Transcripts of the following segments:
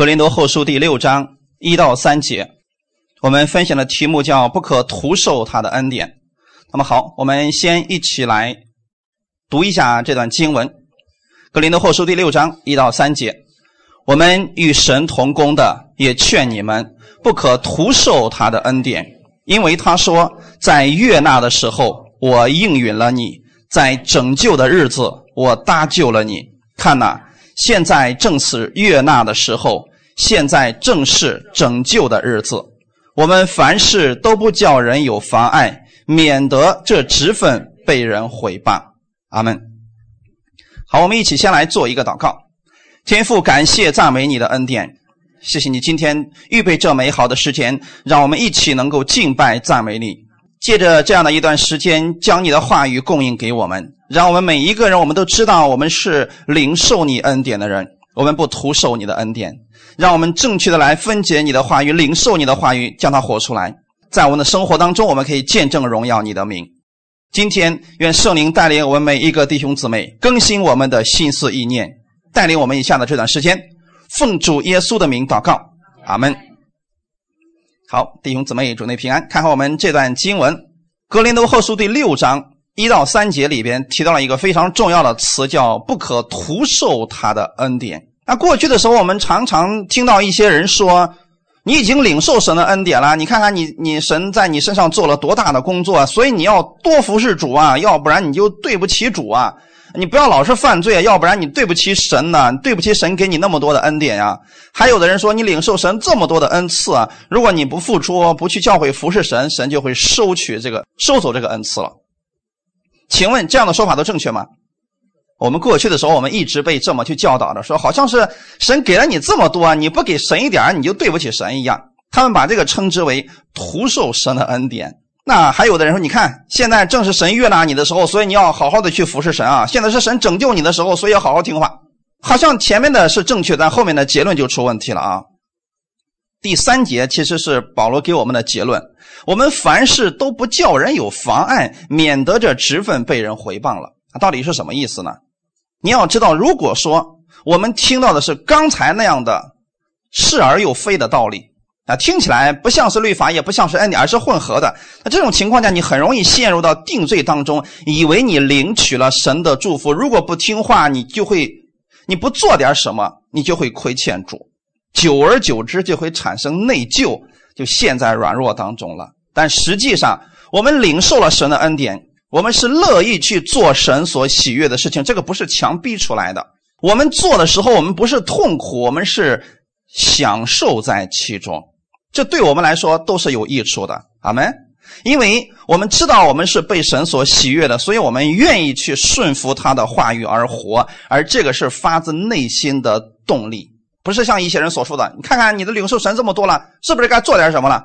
格林多后书第六章一到三节，我们分享的题目叫“不可徒受他的恩典”。那么好，我们先一起来读一下这段经文：格林多后书第六章一到三节。我们与神同工的，也劝你们不可徒受他的恩典，因为他说，在悦纳的时候，我应允了你；在拯救的日子，我搭救了你。看哪。现在正是悦纳的时候，现在正是拯救的日子。我们凡事都不叫人有妨碍，免得这职分被人毁谤。阿门。好，我们一起先来做一个祷告。天父，感谢赞美你的恩典，谢谢你今天预备这美好的时间，让我们一起能够敬拜赞美你。借着这样的一段时间，将你的话语供应给我们，让我们每一个人，我们都知道我们是领受你恩典的人，我们不徒受你的恩典。让我们正确的来分解你的话语，领受你的话语，将它活出来，在我们的生活当中，我们可以见证荣耀你的名。今天，愿圣灵带领我们每一个弟兄姊妹，更新我们的心思意念，带领我们以下的这段时间，奉主耶稣的名祷告，阿门。好，弟兄姊妹，主内平安。看好我们这段经文，《格林多后书》第六章一到三节里边提到了一个非常重要的词，叫“不可徒受他的恩典”。那过去的时候，我们常常听到一些人说：“你已经领受神的恩典了，你看看你，你神在你身上做了多大的工作，所以你要多服侍主啊，要不然你就对不起主啊。”你不要老是犯罪，要不然你对不起神呐，对不起神给你那么多的恩典呀。还有的人说，你领受神这么多的恩赐啊，如果你不付出，不去教会服侍神，神就会收取这个收走这个恩赐了。请问这样的说法都正确吗？我们过去的时候，我们一直被这么去教导的，说好像是神给了你这么多，你不给神一点，你就对不起神一样。他们把这个称之为徒受神的恩典。那还有的人说，你看，现在正是神悦纳你的时候，所以你要好好的去服侍神啊。现在是神拯救你的时候，所以要好好听话。好像前面的是正确，但后面的结论就出问题了啊。第三节其实是保罗给我们的结论：我们凡事都不叫人有妨碍，免得这职分被人回谤了。到底是什么意思呢？你要知道，如果说我们听到的是刚才那样的是而又非的道理。啊，听起来不像是律法，也不像是恩典，而是混合的。那这种情况下，你很容易陷入到定罪当中，以为你领取了神的祝福。如果不听话，你就会，你不做点什么，你就会亏欠主。久而久之，就会产生内疚，就陷在软弱当中了。但实际上，我们领受了神的恩典，我们是乐意去做神所喜悦的事情。这个不是强逼出来的。我们做的时候，我们不是痛苦，我们是享受在其中。这对我们来说都是有益处的，阿门。因为我们知道我们是被神所喜悦的，所以我们愿意去顺服他的话语而活，而这个是发自内心的动力，不是像一些人所说的。你看看你的领受神这么多了，是不是该做点什么了？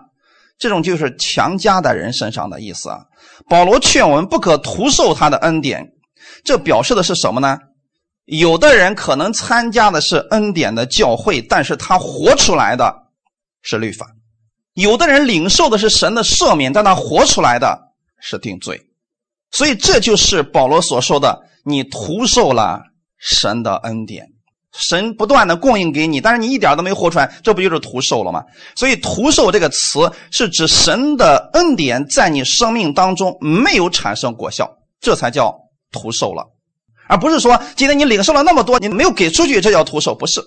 这种就是强加在人身上的意思啊。保罗劝我们不可徒受他的恩典，这表示的是什么呢？有的人可能参加的是恩典的教会，但是他活出来的是律法。有的人领受的是神的赦免，但他活出来的是定罪，所以这就是保罗所说的：你徒受了神的恩典，神不断的供应给你，但是你一点都没活出来，这不就是徒受了吗？所以“徒受”这个词是指神的恩典在你生命当中没有产生果效，这才叫徒受了，而不是说今天你领受了那么多，你没有给出去，这叫徒受，不是，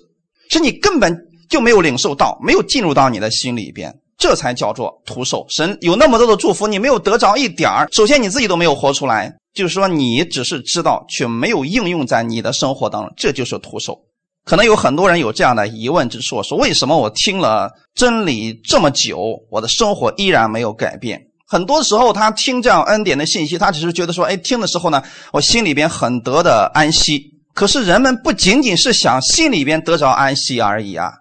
是你根本就没有领受到，没有进入到你的心里边。这才叫做徒受。神有那么多的祝福，你没有得着一点儿。首先你自己都没有活出来，就是说你只是知道，却没有应用在你的生活当中，这就是徒受。可能有很多人有这样的疑问之说：说为什么我听了真理这么久，我的生活依然没有改变？很多时候他听这样恩典的信息，他只是觉得说：哎，听的时候呢，我心里边很得的安息。可是人们不仅仅是想心里边得着安息而已啊。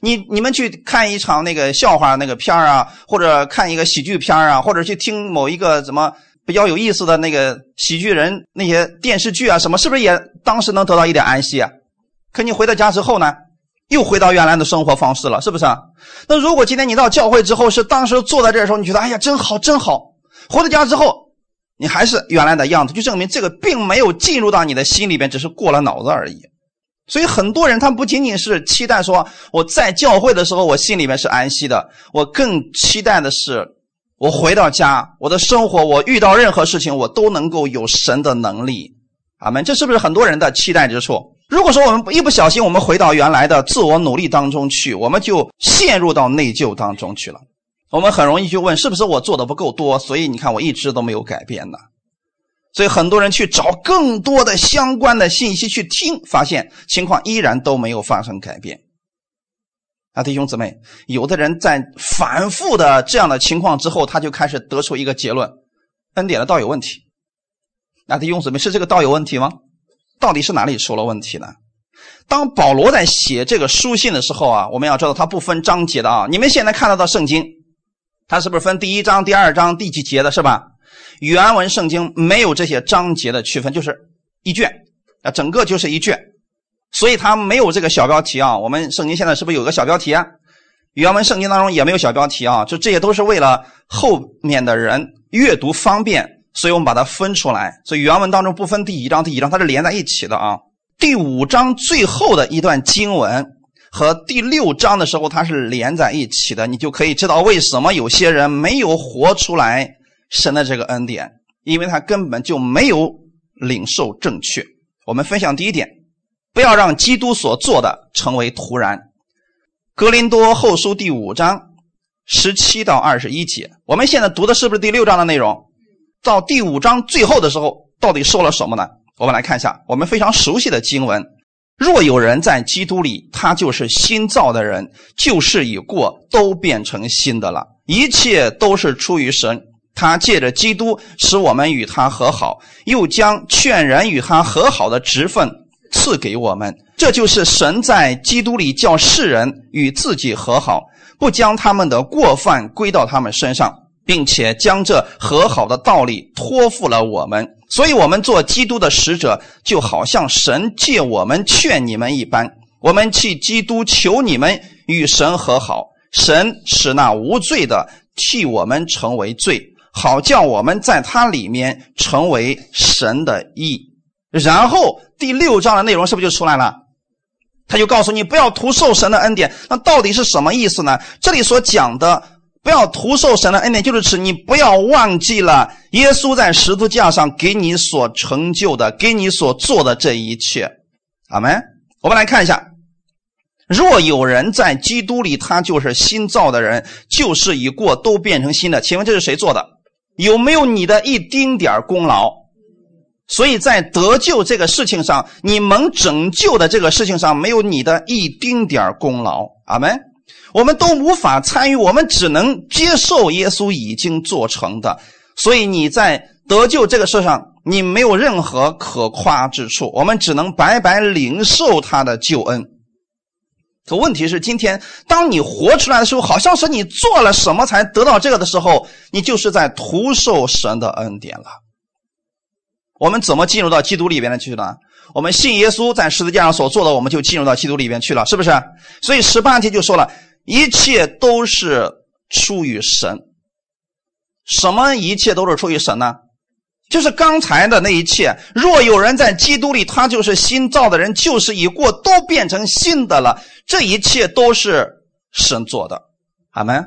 你你们去看一场那个笑话那个片儿啊，或者看一个喜剧片儿啊，或者去听某一个怎么比较有意思的那个喜剧人那些电视剧啊，什么是不是也当时能得到一点安息啊？可你回到家之后呢，又回到原来的生活方式了，是不是？那如果今天你到教会之后，是当时坐在这的时候，你觉得哎呀真好真好，回到家之后，你还是原来的样子，就证明这个并没有进入到你的心里边，只是过了脑子而已。所以很多人他不仅仅是期待说我在教会的时候我心里面是安息的，我更期待的是我回到家，我的生活，我遇到任何事情，我都能够有神的能力。阿门。这是不是很多人的期待之处？如果说我们一不小心，我们回到原来的自我努力当中去，我们就陷入到内疚当中去了。我们很容易就问，是不是我做的不够多，所以你看我一直都没有改变呢？所以很多人去找更多的相关的信息去听，发现情况依然都没有发生改变。啊，弟兄姊妹，有的人在反复的这样的情况之后，他就开始得出一个结论：恩典的道有问题。那弟兄姊妹，是这个道有问题吗？到底是哪里出了问题呢？当保罗在写这个书信的时候啊，我们要知道他不分章节的啊。你们现在看到的圣经，它是不是分第一章、第二章、第几节的，是吧？原文圣经没有这些章节的区分，就是一卷啊，整个就是一卷，所以它没有这个小标题啊。我们圣经现在是不是有个小标题啊？原文圣经当中也没有小标题啊，就这些都是为了后面的人阅读方便。所以我们把它分出来，所以原文当中不分第一章、第一章，它是连在一起的啊。第五章最后的一段经文和第六章的时候，它是连在一起的，你就可以知道为什么有些人没有活出来神的这个恩典，因为他根本就没有领受正确。我们分享第一点，不要让基督所做的成为徒然。格林多后书第五章十七到二十一节，我们现在读的是不是第六章的内容？到第五章最后的时候，到底说了什么呢？我们来看一下我们非常熟悉的经文：若有人在基督里，他就是新造的人，旧事已过，都变成新的了。一切都是出于神，他借着基督使我们与他和好，又将劝人与他和好的职分赐给我们。这就是神在基督里叫世人与自己和好，不将他们的过犯归到他们身上。并且将这和好的道理托付了我们，所以，我们做基督的使者，就好像神借我们劝你们一般。我们替基督求你们与神和好，神使那无罪的替我们成为罪，好叫我们在他里面成为神的义。然后第六章的内容是不是就出来了？他就告诉你不要图受神的恩典。那到底是什么意思呢？这里所讲的。不要徒受神的恩典，就是指你不要忘记了耶稣在十字架上给你所成就的，给你所做的这一切。阿门。我们来看一下，若有人在基督里，他就是新造的人，旧事已过，都变成新的。请问这是谁做的？有没有你的一丁点功劳？所以在得救这个事情上，你蒙拯救的这个事情上，没有你的一丁点功劳。阿门。我们都无法参与，我们只能接受耶稣已经做成的。所以你在得救这个事上，你没有任何可夸之处。我们只能白白领受他的救恩。可问题是，今天当你活出来的时候，好像是你做了什么才得到这个的时候，你就是在徒受神的恩典了。我们怎么进入到基督里边的去呢？我们信耶稣在十字架上所做的，我们就进入到基督里边去了，是不是？所以十八节就说了。一切都是出于神，什么一切都是出于神呢？就是刚才的那一切。若有人在基督里，他就是新造的人，就是已过，都变成新的了。这一切都是神做的。阿门。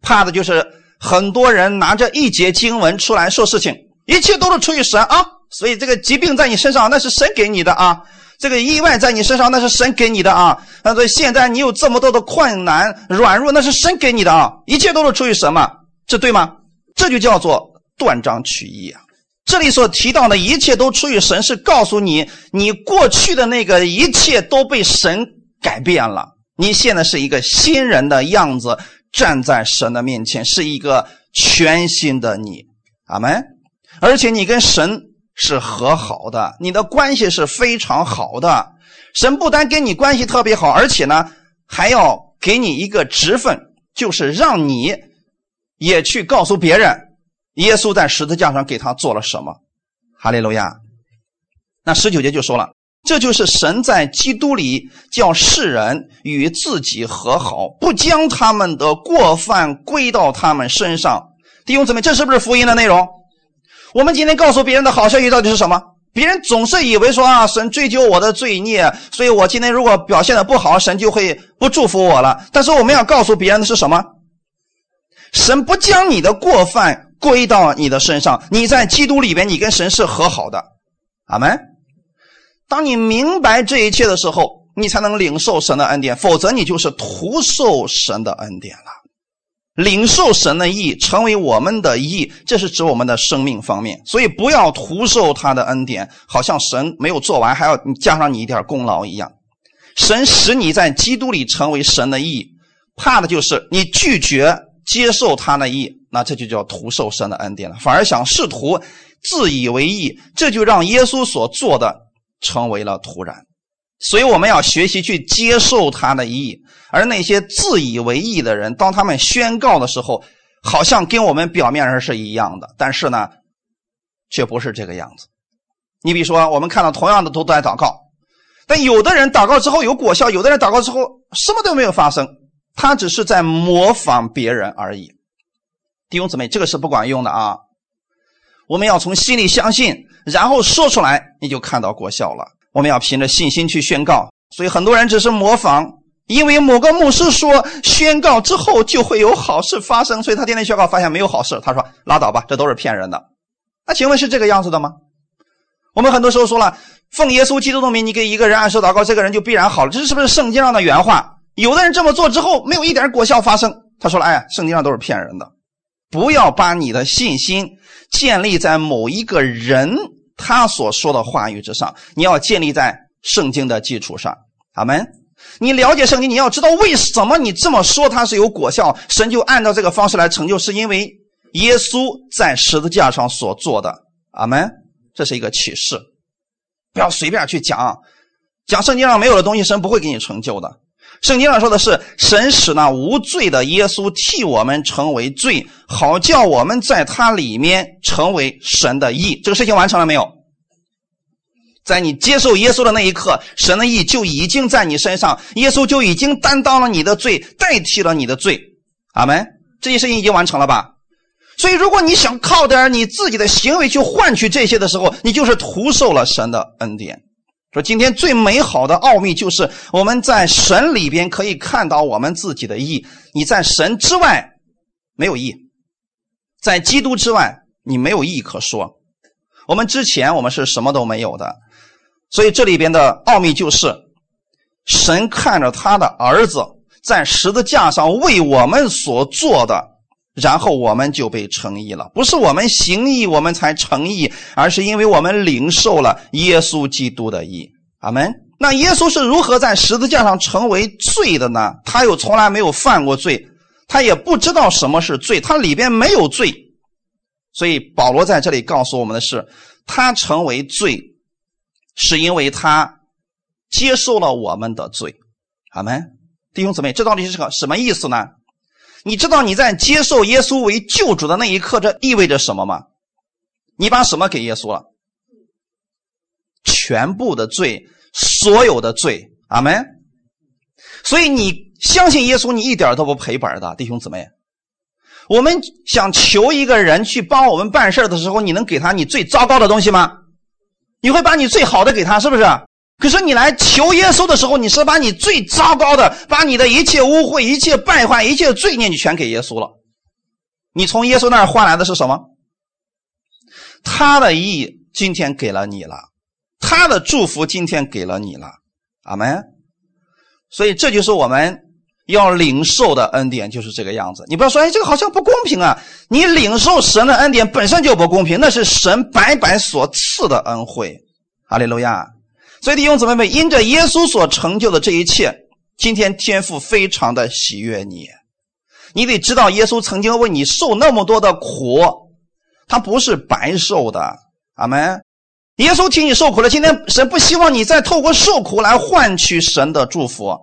怕的就是很多人拿着一节经文出来说事情，一切都是出于神啊。所以这个疾病在你身上，那是神给你的啊。这个意外在你身上，那是神给你的啊！那所以现在你有这么多的困难、软弱，那是神给你的啊！一切都是出于神嘛？这对吗？这就叫做断章取义啊！这里所提到的一切都出于神，是告诉你，你过去的那个一切都被神改变了，你现在是一个新人的样子，站在神的面前，是一个全新的你。阿门！而且你跟神。是和好的，你的关系是非常好的。神不单跟你关系特别好，而且呢，还要给你一个职分，就是让你也去告诉别人，耶稣在十字架上给他做了什么。哈利路亚。那十九节就说了，这就是神在基督里叫世人与自己和好，不将他们的过犯归到他们身上。弟兄姊妹，这是不是福音的内容？我们今天告诉别人的好消息到底是什么？别人总是以为说啊，神追究我的罪孽，所以我今天如果表现的不好，神就会不祝福我了。但是我们要告诉别人的是什么？神不将你的过犯归到你的身上，你在基督里边，你跟神是和好的。阿门。当你明白这一切的时候，你才能领受神的恩典，否则你就是徒受神的恩典了。领受神的意，成为我们的意，这是指我们的生命方面。所以不要徒受他的恩典，好像神没有做完，还要加上你一点功劳一样。神使你在基督里成为神的意，怕的就是你拒绝接受他的意，那这就叫徒受神的恩典了。反而想试图自以为意，这就让耶稣所做的成为了徒然。所以我们要学习去接受他的意，而那些自以为意的人，当他们宣告的时候，好像跟我们表面上是一样的，但是呢，却不是这个样子。你比如说，我们看到同样的都在祷告，但有的人祷告之后有果效，有的人祷告之后什么都没有发生，他只是在模仿别人而已。弟兄姊妹，这个是不管用的啊！我们要从心里相信，然后说出来，你就看到果效了。我们要凭着信心去宣告，所以很多人只是模仿，因为某个牧师说宣告之后就会有好事发生，所以他天天宣告，发现没有好事，他说拉倒吧，这都是骗人的。那请问是这个样子的吗？我们很多时候说了，奉耶稣基督的名，你给一个人按手祷告，这个人就必然好了，这是不是圣经上的原话？有的人这么做之后，没有一点果效发生，他说了，哎呀，圣经上都是骗人的。不要把你的信心建立在某一个人。他所说的话语之上，你要建立在圣经的基础上。阿门。你了解圣经，你要知道为什么你这么说它是有果效，神就按照这个方式来成就，是因为耶稣在十字架上所做的。阿门。这是一个启示，不要随便去讲，讲圣经上没有的东西，神不会给你成就的。圣经上说的是，神使那无罪的耶稣替我们成为罪，好叫我们在他里面成为神的义。这个事情完成了没有？在你接受耶稣的那一刻，神的义就已经在你身上，耶稣就已经担当了你的罪，代替了你的罪。阿门。这件事情已经完成了吧？所以，如果你想靠点你自己的行为去换取这些的时候，你就是徒受了神的恩典。说今天最美好的奥秘就是我们在神里边可以看到我们自己的义。你在神之外没有义，在基督之外你没有义可说。我们之前我们是什么都没有的，所以这里边的奥秘就是神看着他的儿子在十字架上为我们所做的。然后我们就被称义了，不是我们行义我们才成义，而是因为我们领受了耶稣基督的义。阿门。那耶稣是如何在十字架上成为罪的呢？他又从来没有犯过罪，他也不知道什么是罪，他里边没有罪。所以保罗在这里告诉我们的是，他成为罪，是因为他接受了我们的罪。阿门。弟兄姊妹，这到底是个什么意思呢？你知道你在接受耶稣为救主的那一刻，这意味着什么吗？你把什么给耶稣了？全部的罪，所有的罪，阿门。所以你相信耶稣，你一点都不赔本的，弟兄姊妹。我们想求一个人去帮我们办事的时候，你能给他你最糟糕的东西吗？你会把你最好的给他，是不是？可是你来求耶稣的时候，你是把你最糟糕的，把你的一切污秽、一切败坏、一切罪孽，你全给耶稣了。你从耶稣那儿换来的是什么？他的意今天给了你了，他的祝福今天给了你了，阿门。所以这就是我们要领受的恩典，就是这个样子。你不要说，哎，这个好像不公平啊！你领受神的恩典本身就不公平，那是神白白所赐的恩惠。哈利路亚。所以弟兄姊妹们，因着耶稣所成就的这一切，今天天父非常的喜悦你。你得知道，耶稣曾经为你受那么多的苦，他不是白受的。阿门。耶稣替你受苦了，今天神不希望你再透过受苦来换取神的祝福，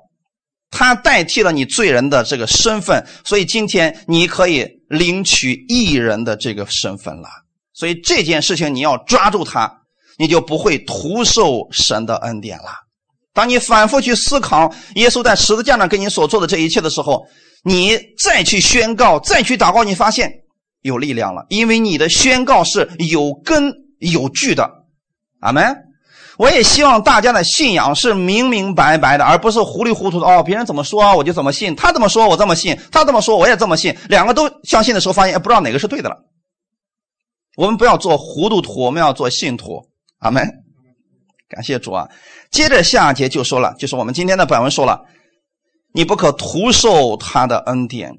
他代替了你罪人的这个身份，所以今天你可以领取义人的这个身份了。所以这件事情你要抓住它。你就不会徒受神的恩典了。当你反复去思考耶稣在十字架上给你所做的这一切的时候，你再去宣告、再去祷告，你发现有力量了，因为你的宣告是有根有据的。阿门。我也希望大家的信仰是明明白白的，而不是糊里糊涂的。哦，别人怎么说我就怎么信，他怎么说我这么信，他这么说我也这么信，两个都相信的时候，发现不知道哪个是对的了。我们不要做糊涂徒，我们要做信徒。阿门。感谢主啊！接着下节就说了，就是我们今天的本文说了，你不可徒受他的恩典。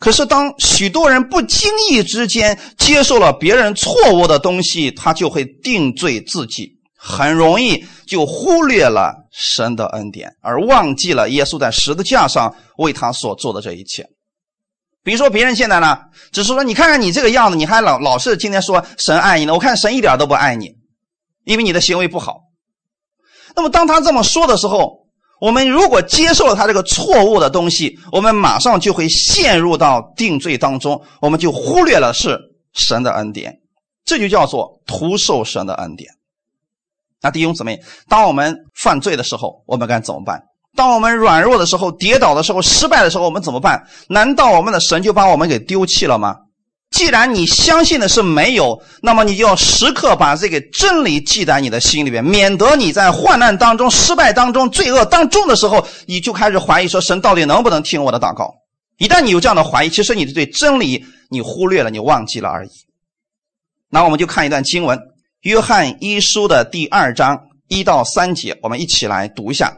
可是当许多人不经意之间接受了别人错误的东西，他就会定罪自己，很容易就忽略了神的恩典，而忘记了耶稣在十字架上为他所做的这一切。比如说，别人现在呢，只是说你看看你这个样子，你还老老是今天说神爱你呢，我看神一点都不爱你，因为你的行为不好。那么当他这么说的时候，我们如果接受了他这个错误的东西，我们马上就会陷入到定罪当中，我们就忽略了是神的恩典，这就叫做徒受神的恩典。那弟兄姊妹，当我们犯罪的时候，我们该怎么办？当我们软弱的时候、跌倒的时候、失败的时候，我们怎么办？难道我们的神就把我们给丢弃了吗？既然你相信的是没有，那么你就要时刻把这个真理记在你的心里边，免得你在患难当中、失败当中、罪恶当中的时候，你就开始怀疑说神到底能不能听我的祷告。一旦你有这样的怀疑，其实你对真理你忽略了，你忘记了而已。那我们就看一段经文，《约翰一书》的第二章一到三节，我们一起来读一下。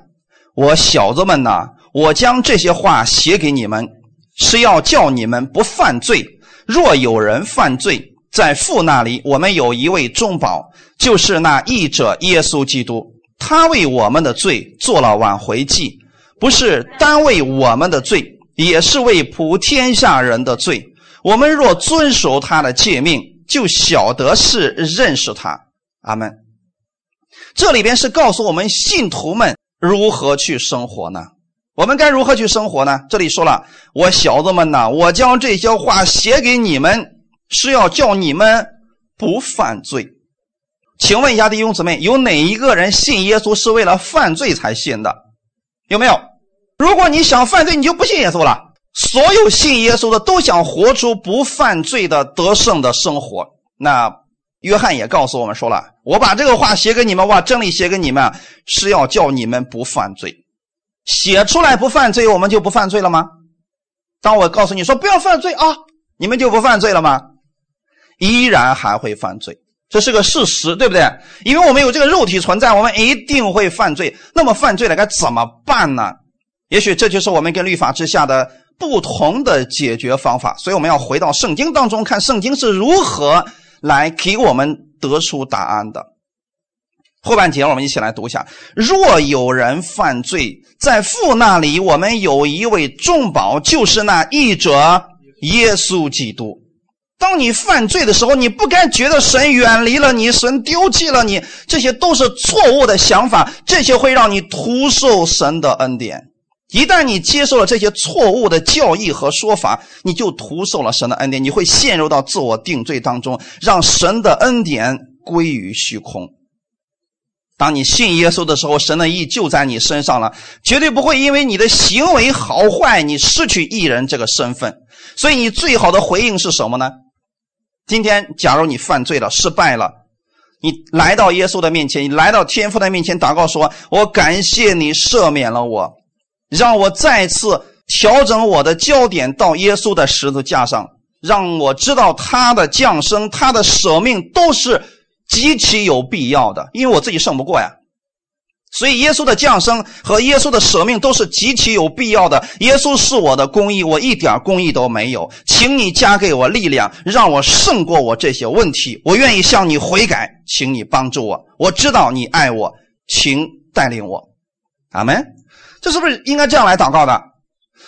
我小子们呐，我将这些话写给你们，是要叫你们不犯罪。若有人犯罪，在父那里，我们有一位中保，就是那义者耶稣基督。他为我们的罪做了挽回祭，不是单为我们的罪，也是为普天下人的罪。我们若遵守他的诫命，就晓得是认识他。阿门。这里边是告诉我们信徒们如何去生活呢？我们该如何去生活呢？这里说了，我小子们呐，我将这些话写给你们，是要叫你们不犯罪。请问一下弟兄姊妹，有哪一个人信耶稣是为了犯罪才信的？有没有？如果你想犯罪，你就不信耶稣了。所有信耶稣的都想活出不犯罪的得胜的生活。那约翰也告诉我们说了，我把这个话写给你们，把真理写给你们，是要叫你们不犯罪。写出来不犯罪，我们就不犯罪了吗？当我告诉你说不要犯罪啊，你们就不犯罪了吗？依然还会犯罪，这是个事实，对不对？因为我们有这个肉体存在，我们一定会犯罪。那么犯罪了该怎么办呢？也许这就是我们跟律法之下的不同的解决方法。所以我们要回到圣经当中看，圣经是如何来给我们得出答案的。后半节我们一起来读一下：若有人犯罪，在父那里，我们有一位重宝，就是那义者耶稣基督。当你犯罪的时候，你不该觉得神远离了你，神丢弃了你，这些都是错误的想法，这些会让你徒受神的恩典。一旦你接受了这些错误的教义和说法，你就徒受了神的恩典，你会陷入到自我定罪当中，让神的恩典归于虚空。当你信耶稣的时候，神的义就在你身上了，绝对不会因为你的行为好坏，你失去义人这个身份。所以，你最好的回应是什么呢？今天，假如你犯罪了、失败了，你来到耶稣的面前，你来到天父的面前祷告，说：“我感谢你赦免了我，让我再次调整我的焦点到耶稣的十字架上，让我知道他的降生、他的舍命都是。”极其有必要的，因为我自己胜不过呀，所以耶稣的降生和耶稣的舍命都是极其有必要的。耶稣是我的公义，我一点公义都没有，请你加给我力量，让我胜过我这些问题。我愿意向你悔改，请你帮助我。我知道你爱我，请带领我。阿门。这是不是应该这样来祷告的？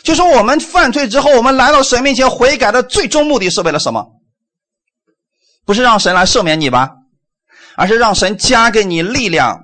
就说我们犯罪之后，我们来到神面前悔改的最终目的是为了什么？不是让神来赦免你吧？而是让神加给你力量，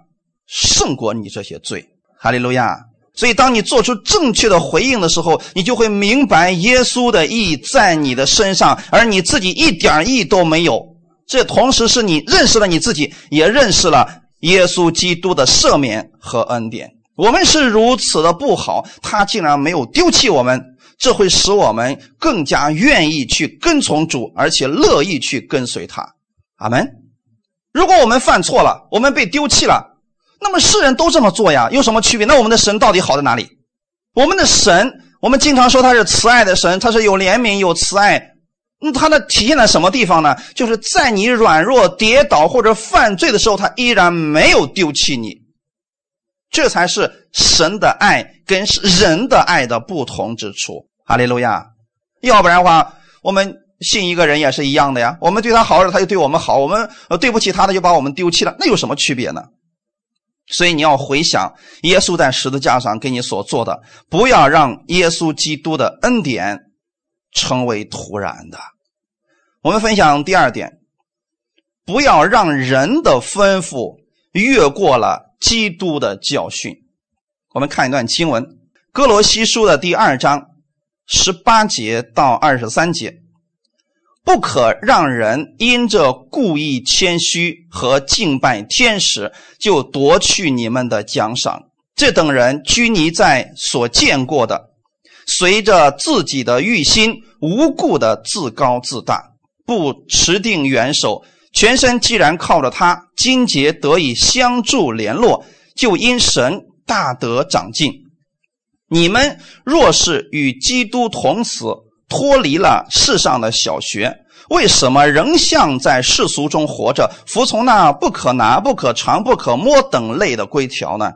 胜过你这些罪，哈利路亚！所以，当你做出正确的回应的时候，你就会明白耶稣的义在你的身上，而你自己一点义都没有。这同时是你认识了你自己，也认识了耶稣基督的赦免和恩典。我们是如此的不好，他竟然没有丢弃我们，这会使我们更加愿意去跟从主，而且乐意去跟随他。阿门。如果我们犯错了，我们被丢弃了，那么世人都这么做呀，有什么区别？那我们的神到底好在哪里？我们的神，我们经常说他是慈爱的神，他是有怜悯、有慈爱。那他的体现在什么地方呢？就是在你软弱、跌倒或者犯罪的时候，他依然没有丢弃你。这才是神的爱跟人的爱的不同之处。哈利路亚！要不然的话，我们信一个人也是一样的呀。我们对他好，他就对我们好；我们对不起他，他就把我们丢弃了。那有什么区别呢？所以你要回想耶稣在十字架上给你所做的，不要让耶稣基督的恩典成为突然的。我们分享第二点，不要让人的吩咐越过了基督的教训。我们看一段经文，《哥罗西书》的第二章十八节到二十三节。不可让人因着故意谦虚和敬拜天使，就夺去你们的奖赏。这等人拘泥在所见过的，随着自己的欲心，无故的自高自大，不持定元首。全身既然靠着他，金节得以相助联络，就因神大得长进。你们若是与基督同死，脱离了世上的小学，为什么仍像在世俗中活着，服从那不可拿、不可尝、不可摸等类的规条呢？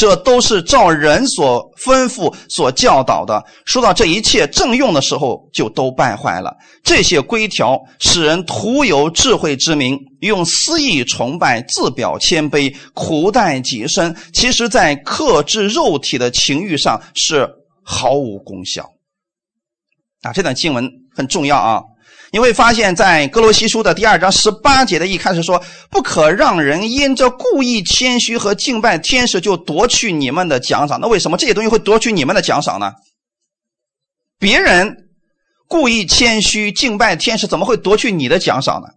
这都是照人所吩咐、所教导的。说到这一切正用的时候，就都败坏了。这些规条使人徒有智慧之名，用私意崇拜，自表谦卑，苦待己身，其实在克制肉体的情欲上是毫无功效。啊，这段经文很重要啊！你会发现在哥罗西书的第二章十八节的一开始说：“不可让人因着故意谦虚和敬拜天使，就夺去你们的奖赏。”那为什么这些东西会夺取你们的奖赏呢？别人故意谦虚敬拜天使，怎么会夺去你的奖赏呢？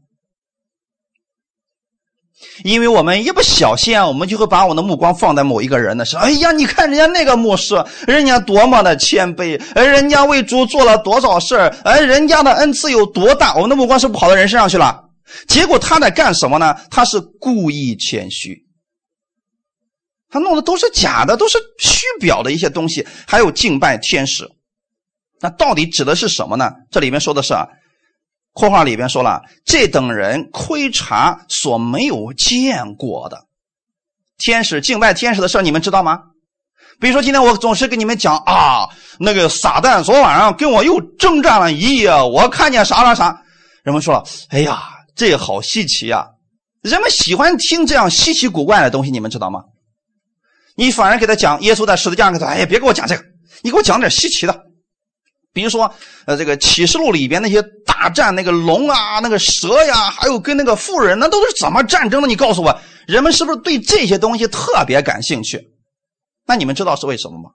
因为我们一不小心啊，我们就会把我们的目光放在某一个人的身上。哎呀，你看人家那个牧师，人家多么的谦卑，而人家为主做了多少事儿，而人家的恩赐有多大，我们的目光是跑到人身上去了。结果他在干什么呢？他是故意谦虚，他弄的都是假的，都是虚表的一些东西，还有敬拜天使。那到底指的是什么呢？这里面说的是啊。括号里边说了，这等人窥察所没有见过的天使敬拜天使的事你们知道吗？比如说今天我总是跟你们讲啊，那个撒旦昨晚上跟我又征战了一夜，我看见啥啥啥。人们说了，哎呀，这好稀奇呀！人们喜欢听这样稀奇古怪的东西，你们知道吗？你反而给他讲耶稣在十字架上，他哎呀，别给我讲这个，你给我讲点稀奇的。比如说，呃，这个启示录里边那些大战，那个龙啊，那个蛇呀，还有跟那个妇人，那都是怎么战争的？你告诉我，人们是不是对这些东西特别感兴趣？那你们知道是为什么吗？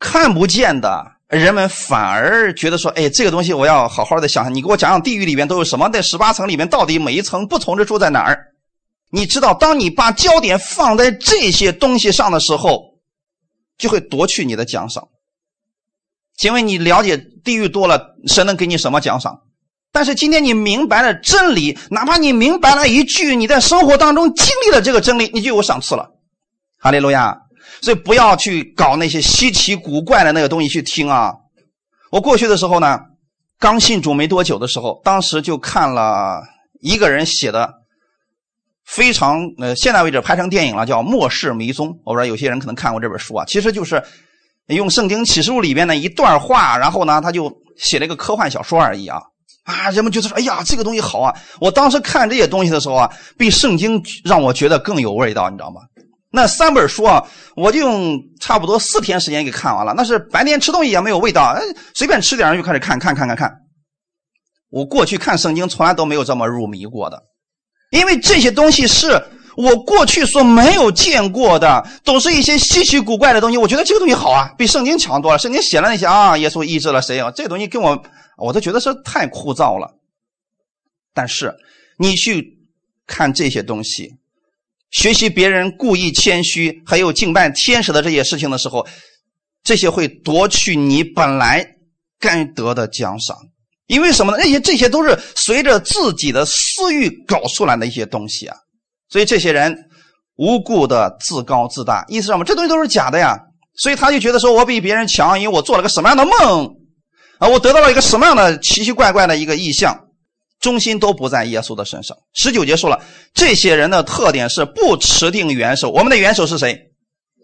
看不见的人们反而觉得说，哎，这个东西我要好好的想想。你给我讲讲地狱里边都有什么？在十八层里面到底每一层不同之处在哪儿？你知道，当你把焦点放在这些东西上的时候，就会夺去你的奖赏。请问你了解地狱多了，神能给你什么奖赏？但是今天你明白了真理，哪怕你明白了一句，你在生活当中经历了这个真理，你就有赏赐了。哈利路亚！所以不要去搞那些稀奇古怪的那个东西去听啊！我过去的时候呢，刚信主没多久的时候，当时就看了一个人写的非常呃，现在为止拍成电影了，叫《末世迷踪》。我不知道有些人可能看过这本书啊，其实就是。用圣经启示录里边的一段话，然后呢，他就写了一个科幻小说而已啊啊！人们觉得说，哎呀，这个东西好啊！我当时看这些东西的时候啊，比圣经让我觉得更有味道，你知道吗？那三本书啊，我就用差不多四天时间给看完了。那是白天吃东西也没有味道，随便吃点就开始看，看，看，看，看。我过去看圣经从来都没有这么入迷过的，因为这些东西是。我过去所没有见过的，都是一些稀奇古怪的东西。我觉得这个东西好啊，比圣经强多了。圣经写了那些啊，耶稣医治了谁啊？这东西跟我，我都觉得是太枯燥了。但是你去看这些东西，学习别人故意谦虚，还有敬拜天使的这些事情的时候，这些会夺去你本来该得的奖赏。因为什么呢？那些这些都是随着自己的私欲搞出来的一些东西啊。所以这些人无故的自高自大，意思什么？这东西都是假的呀。所以他就觉得说，我比别人强，因为我做了个什么样的梦啊？我得到了一个什么样的奇奇怪怪的一个意象？中心都不在耶稣的身上。十九节说了，这些人的特点是不持定元首。我们的元首是谁？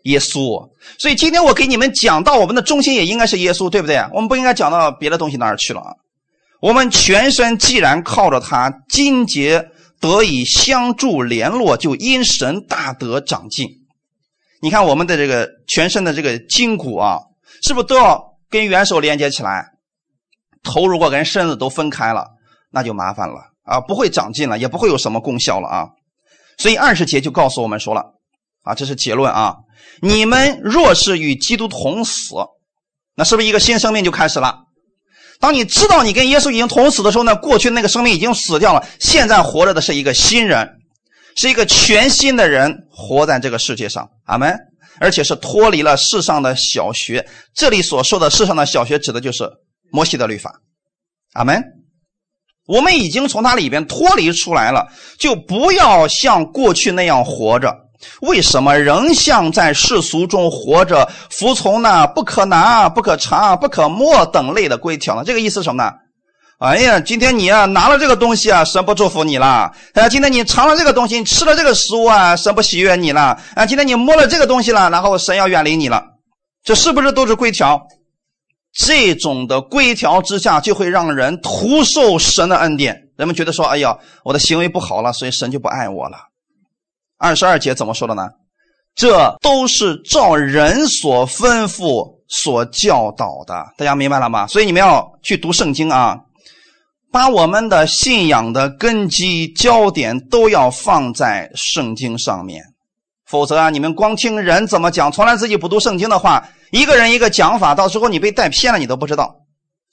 耶稣。所以今天我给你们讲到，我们的中心也应该是耶稣，对不对？我们不应该讲到别的东西哪儿去了啊？我们全身既然靠着他，筋节得以相助联络，就因神大得长进。你看我们的这个全身的这个筋骨啊，是不是都要跟元首连接起来？头如果跟身子都分开了，那就麻烦了啊，不会长进了，也不会有什么功效了啊。所以二十节就告诉我们说了啊，这是结论啊。你们若是与基督同死，那是不是一个新生命就开始了？当你知道你跟耶稣已经同死的时候呢，过去那个生命已经死掉了，现在活着的是一个新人。是一个全新的人活在这个世界上，阿门。而且是脱离了世上的小学。这里所说的世上的小学，指的就是摩西的律法，阿门。我们已经从它里边脱离出来了，就不要像过去那样活着。为什么仍像在世俗中活着，服从那不可拿、不可尝、不可摸等类的规条呢？这个意思什么呢？哎呀，今天你啊拿了这个东西啊，神不祝福你了。哎，今天你尝了这个东西，吃了这个食物啊，神不喜悦你了。啊，今天你摸了这个东西了，然后神要远离你了。这是不是都是规条？这种的规条之下，就会让人徒受神的恩典。人们觉得说，哎呀，我的行为不好了，所以神就不爱我了。二十二节怎么说的呢？这都是照人所吩咐、所教导的。大家明白了吗？所以你们要去读圣经啊。把我们的信仰的根基焦点都要放在圣经上面，否则啊，你们光听人怎么讲，从来自己不读圣经的话，一个人一个讲法，到时候你被带偏了，你都不知道。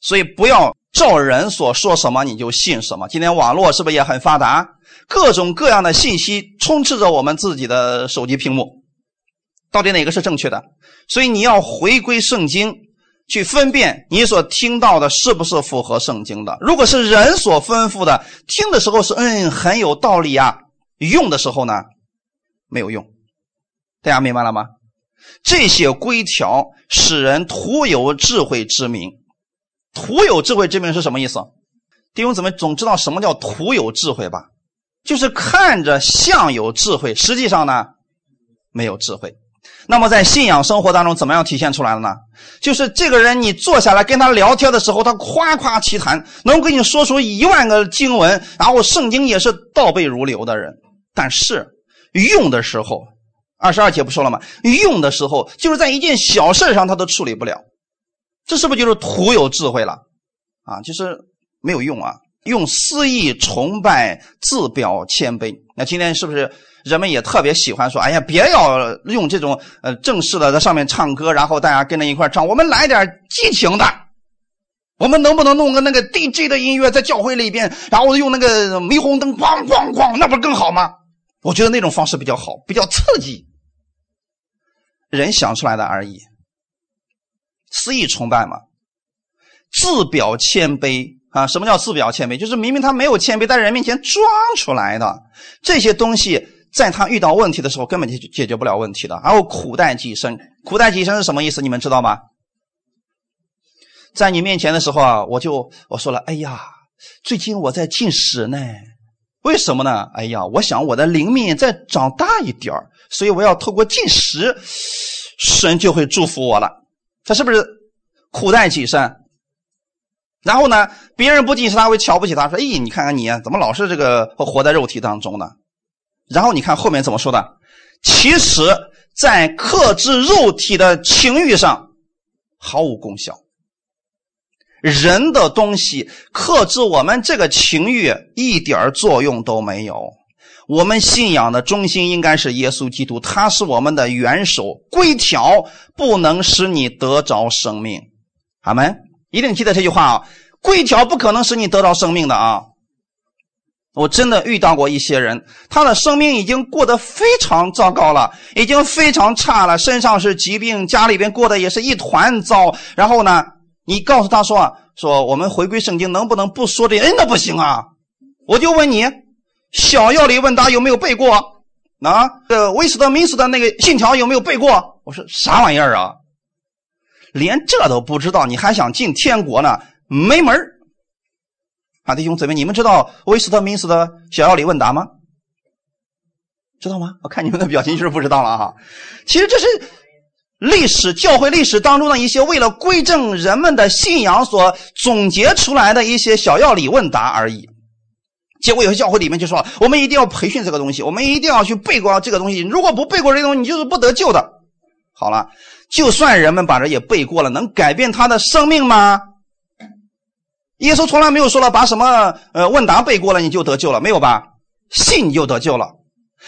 所以不要照人所说什么你就信什么。今天网络是不是也很发达？各种各样的信息充斥着我们自己的手机屏幕，到底哪个是正确的？所以你要回归圣经。去分辨你所听到的是不是符合圣经的。如果是人所吩咐的，听的时候是嗯很有道理啊，用的时候呢没有用。大家明白了吗？这些规条使人徒有智慧之名。徒有智慧之名是什么意思？弟兄姊妹总知道什么叫徒有智慧吧？就是看着像有智慧，实际上呢没有智慧。那么在信仰生活当中，怎么样体现出来的呢？就是这个人，你坐下来跟他聊天的时候，他夸夸其谈，能给你说出一万个经文，然后圣经也是倒背如流的人。但是用的时候，二十二节不说了吗？用的时候，就是在一件小事上他都处理不了，这是不是就是徒有智慧了？啊，就是没有用啊，用私意崇拜，自表谦卑。那今天是不是？人们也特别喜欢说：“哎呀，别要用这种呃正式的在上面唱歌，然后大家跟着一块唱。我们来点激情的，我们能不能弄个那个 DJ 的音乐在教会里边，然后用那个霓虹灯咣咣咣，那不是更好吗？我觉得那种方式比较好，比较刺激。人想出来的而已，肆意崇拜嘛，自表谦卑啊？什么叫自表谦卑？就是明明他没有谦卑，在人面前装出来的这些东西。”在他遇到问题的时候，根本就解决不了问题的。然后苦待己身，苦待己身是什么意思？你们知道吗？在你面前的时候啊，我就我说了，哎呀，最近我在进食呢，为什么呢？哎呀，我想我的灵命再长大一点所以我要透过进食，神就会祝福我了。他是不是苦待己身？然后呢，别人不进食，他会瞧不起他，说：“哎，你看看你怎么老是这个活在肉体当中呢？”然后你看后面怎么说的？其实，在克制肉体的情欲上毫无功效。人的东西克制我们这个情欲一点作用都没有。我们信仰的中心应该是耶稣基督，他是我们的元首。规条不能使你得着生命。阿门！一定记得这句话啊！规条不可能使你得到生命的啊！我真的遇到过一些人，他的生命已经过得非常糟糕了，已经非常差了，身上是疾病，家里边过得也是一团糟。然后呢，你告诉他说：“说我们回归圣经，能不能不说这？”哎，那不行啊！我就问你，小药理问答有没有背过？啊，这威斯特敏斯的那个信条有没有背过？我说啥玩意儿啊？连这都不知道，你还想进天国呢？没门儿！啊，弟兄姊妹，你们知道威斯特敏斯的小药理问答吗？知道吗？我看你们的表情就是不知道了哈。其实这是历史教会历史当中的一些为了规正人们的信仰所总结出来的一些小药理问答而已。结果有些教会里面就说：“我们一定要培训这个东西，我们一定要去背过这个东西。如果不背过这东西，你就是不得救的。”好了，就算人们把这也背过了，能改变他的生命吗？耶稣从来没有说了，把什么呃问答背过了你就得救了，没有吧？信你就得救了。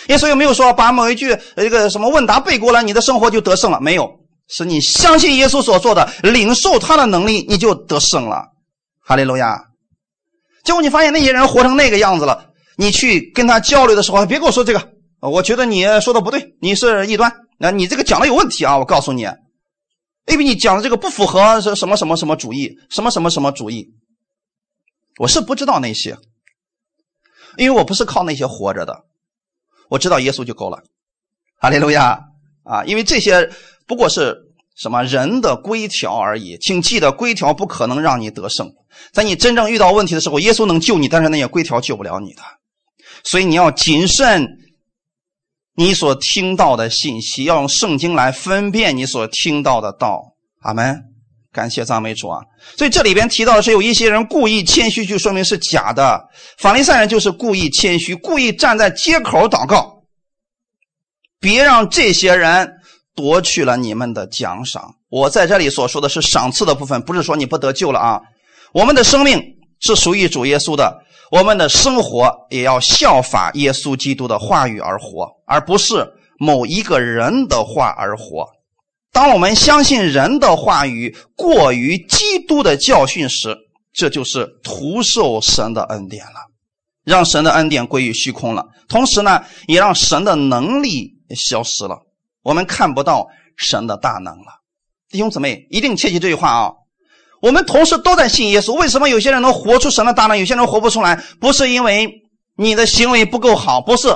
耶稣有没有说把某一句一个什么问答背过了，你的生活就得胜了？没有，是你相信耶稣所做的，领受他的能力，你就得胜了。哈利路亚。结果你发现那些人活成那个样子了，你去跟他交流的时候，别跟我说这个，我觉得你说的不对，你是异端，那你这个讲的有问题啊！我告诉你，A B 你讲的这个不符合什什么什么什么主义，什么什么什么主义。我是不知道那些，因为我不是靠那些活着的，我知道耶稣就够了，哈利路亚啊！因为这些不过是什么人的规条而已，请记得规条不可能让你得胜，在你真正遇到问题的时候，耶稣能救你，但是那些规条救不了你的，所以你要谨慎你所听到的信息，要用圣经来分辨你所听到的道。阿门。感谢赞美主啊！所以这里边提到的是有一些人故意谦虚，就说明是假的。法利赛人就是故意谦虚，故意站在街口祷告。别让这些人夺去了你们的奖赏。我在这里所说的是赏赐的部分，不是说你不得救了啊。我们的生命是属于主耶稣的，我们的生活也要效法耶稣基督的话语而活，而不是某一个人的话而活。当我们相信人的话语过于基督的教训时，这就是徒受神的恩典了，让神的恩典归于虚空了。同时呢，也让神的能力消失了，我们看不到神的大能了。弟兄姊妹，一定切记这句话啊！我们同时都在信耶稣，为什么有些人能活出神的大能，有些人活不出来？不是因为你的行为不够好，不是，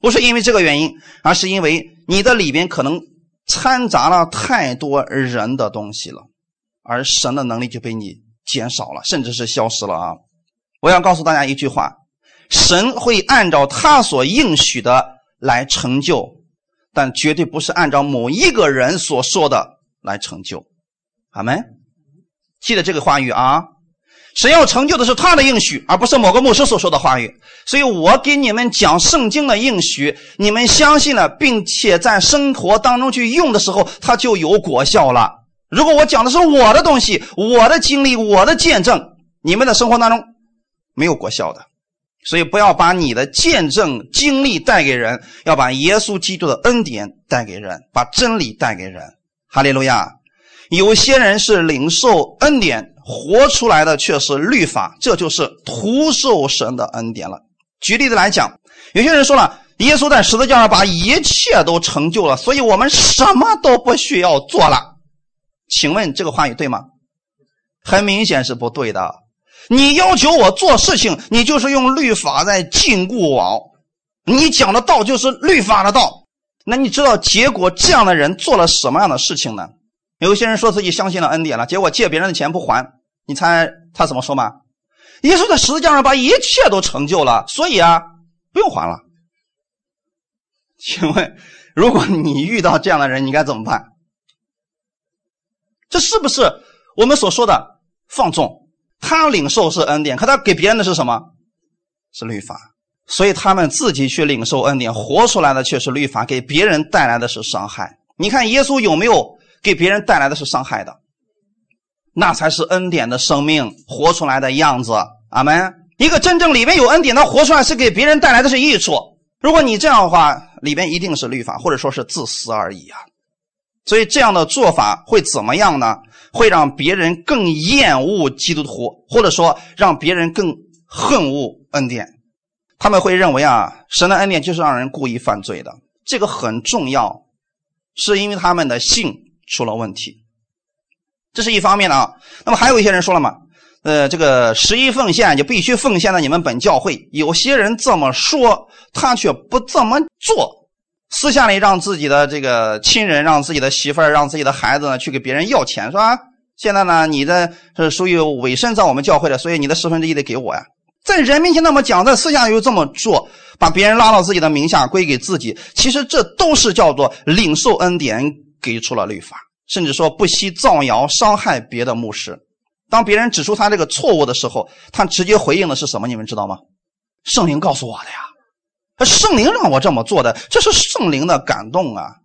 不是因为这个原因，而是因为你的里边可能。掺杂了太多人的东西了，而神的能力就被你减少了，甚至是消失了啊！我要告诉大家一句话：神会按照他所应许的来成就，但绝对不是按照某一个人所说的来成就。阿门！记得这个话语啊！神要成就的是他的应许，而不是某个牧师所说的话语。所以我给你们讲圣经的应许，你们相信了，并且在生活当中去用的时候，它就有果效了。如果我讲的是我的东西、我的经历、我的见证，你们的生活当中没有果效的。所以不要把你的见证经历带给人，要把耶稣基督的恩典带给人，把真理带给人。哈利路亚！有些人是领受恩典。活出来的却是律法，这就是徒受神的恩典了。举例子来讲，有些人说了，耶稣在十字架上把一切都成就了，所以我们什么都不需要做了。请问这个话语对吗？很明显是不对的。你要求我做事情，你就是用律法在禁锢我。你讲的道就是律法的道，那你知道结果这样的人做了什么样的事情呢？有些人说自己相信了恩典了，结果借别人的钱不还，你猜他怎么说吗？耶稣在十字架上把一切都成就了，所以啊，不用还了。请问，如果你遇到这样的人，你该怎么办？这是不是我们所说的放纵？他领受是恩典，可他给别人的是什么？是律法。所以他们自己去领受恩典，活出来的却是律法，给别人带来的是伤害。你看耶稣有没有？给别人带来的是伤害的，那才是恩典的生命活出来的样子。阿门。一个真正里面有恩典的活出来，是给别人带来的是益处。如果你这样的话，里边一定是律法，或者说是自私而已啊。所以这样的做法会怎么样呢？会让别人更厌恶基督徒，或者说让别人更恨恶恩典。他们会认为啊，神的恩典就是让人故意犯罪的。这个很重要，是因为他们的性。出了问题，这是一方面的啊。那么还有一些人说了嘛，呃，这个十一奉献就必须奉献到你们本教会。有些人这么说，他却不这么做，私下里让自己的这个亲人、让自己的媳妇儿、让自己的孩子呢去给别人要钱，是吧？现在呢，你的是属于委身在我们教会的，所以你的十分之一得给我呀。在人面前那么讲，在私下又这么做，把别人拉到自己的名下归给自己，其实这都是叫做领受恩典，给出了律法，甚至说不惜造谣伤害别的牧师。当别人指出他这个错误的时候，他直接回应的是什么？你们知道吗？圣灵告诉我的呀。圣灵让我这么做的，这是圣灵的感动啊！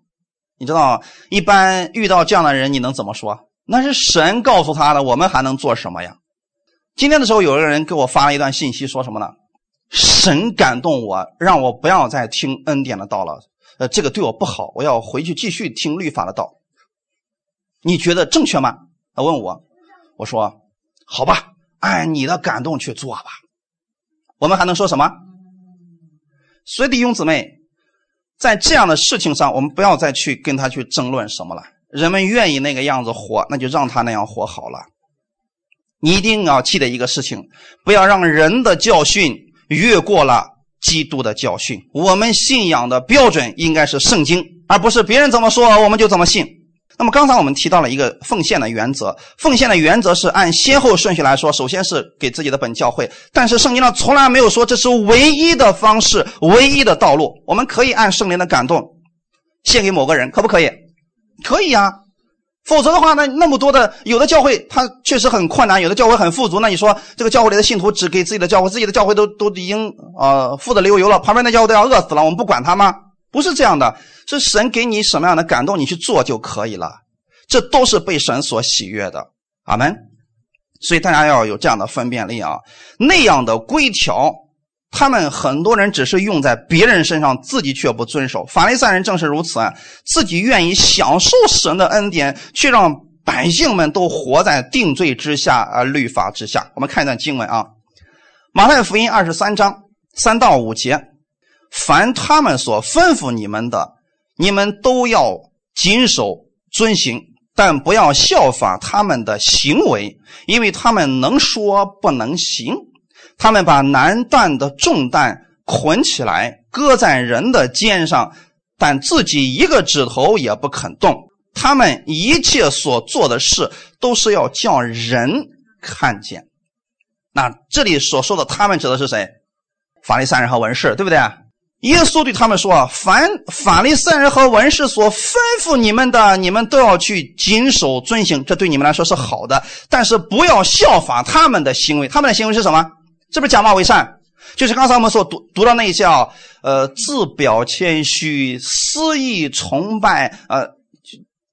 你知道，一般遇到这样的人，你能怎么说？那是神告诉他的，我们还能做什么呀？今天的时候，有一个人给我发了一段信息，说什么呢？神感动我，让我不要再听恩典的道了。呃，这个对我不好，我要回去继续听律法的道。你觉得正确吗？他问我，我说好吧，按你的感动去做吧。我们还能说什么？所以弟兄姊妹，在这样的事情上，我们不要再去跟他去争论什么了。人们愿意那个样子活，那就让他那样活好了。你一定要记得一个事情，不要让人的教训越过了基督的教训。我们信仰的标准应该是圣经，而不是别人怎么说我们就怎么信。那么刚才我们提到了一个奉献的原则，奉献的原则是按先后顺序来说，首先是给自己的本教会，但是圣经上从来没有说这是唯一的方式、唯一的道路。我们可以按圣灵的感动献给某个人，可不可以？可以呀。否则的话，那那么多的有的教会它确实很困难，有的教会很富足，那你说这个教会里的信徒只给自己的教会，自己的教会都都已经呃富的流油了，旁边的教会都要饿死了，我们不管他吗？不是这样的，是神给你什么样的感动，你去做就可以了。这都是被神所喜悦的，阿门。所以大家要有这样的分辨力啊。那样的规条，他们很多人只是用在别人身上，自己却不遵守。法利赛人正是如此啊，自己愿意享受神的恩典，却让百姓们都活在定罪之下啊，律法之下。我们看一段经文啊，《马太福音》二十三章三到五节。凡他们所吩咐你们的，你们都要谨守遵行，但不要效仿他们的行为，因为他们能说不能行。他们把难担的重担捆起来，搁在人的肩上，但自己一个指头也不肯动。他们一切所做的事，都是要叫人看见。那这里所说的他们指的是谁？法利赛人和文士，对不对？耶稣对他们说：“凡法利赛人和文士所吩咐你们的，你们都要去谨守遵行，这对你们来说是好的。但是不要效法他们的行为。他们的行为是什么？这不是假冒为善？就是刚才我们所读读到那些啊，呃，自表谦虚、私意崇拜，呃，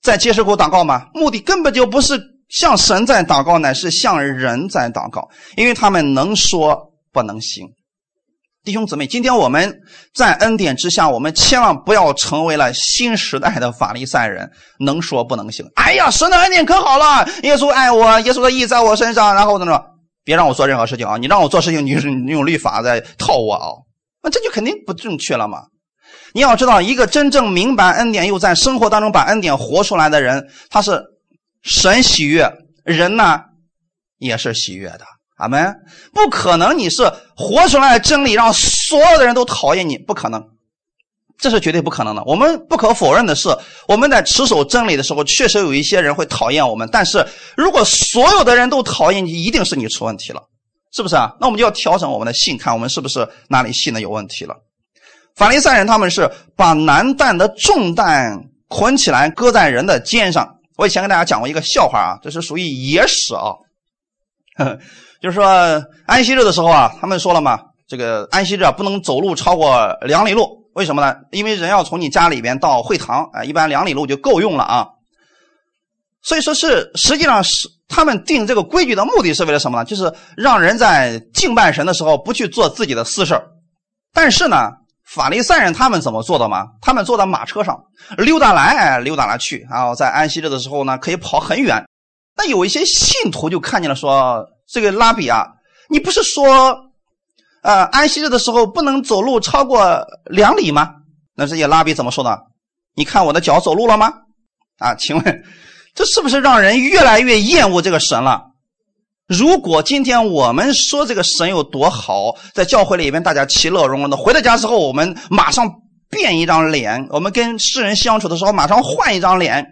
在接受过祷告吗？目的根本就不是向神在祷告，乃是向人在祷告，因为他们能说不能行。”弟兄姊妹，今天我们在恩典之下，我们千万不要成为了新时代的法利赛人，能说不能行。哎呀，神的恩典可好了，耶稣爱我，耶稣的意在我身上，然后怎么着？别让我做任何事情啊！你让我做事情，你是用律法在套我啊？那这就肯定不正确了嘛！你要知道，一个真正明白恩典又在生活当中把恩典活出来的人，他是神喜悦，人呢也是喜悦的。阿门！不可能，你是活出来的真理，让所有的人都讨厌你，不可能，这是绝对不可能的。我们不可否认的是，我们在持守真理的时候，确实有一些人会讨厌我们。但是如果所有的人都讨厌你，一定是你出问题了，是不是啊？那我们就要调整我们的信，看我们是不是哪里信的有问题了。法利赛人他们是把难担的重担捆起来，搁在人的肩上。我以前跟大家讲过一个笑话啊，这是属于野史啊。就是说安息日的时候啊，他们说了嘛，这个安息日啊不能走路超过两里路，为什么呢？因为人要从你家里边到会堂啊，一般两里路就够用了啊。所以说是实际上是他们定这个规矩的目的是为了什么呢？就是让人在敬拜神的时候不去做自己的私事但是呢，法利赛人他们怎么做的嘛？他们坐在马车上溜达来溜达来去，然后在安息日的时候呢可以跑很远。那有一些信徒就看见了说。这个拉比啊，你不是说，呃，安息日的时候不能走路超过两里吗？那这些拉比怎么说的？你看我的脚走路了吗？啊，请问，这是不是让人越来越厌恶这个神了？如果今天我们说这个神有多好，在教会里边大家其乐融融的，回到家之后我们马上变一张脸，我们跟世人相处的时候马上换一张脸，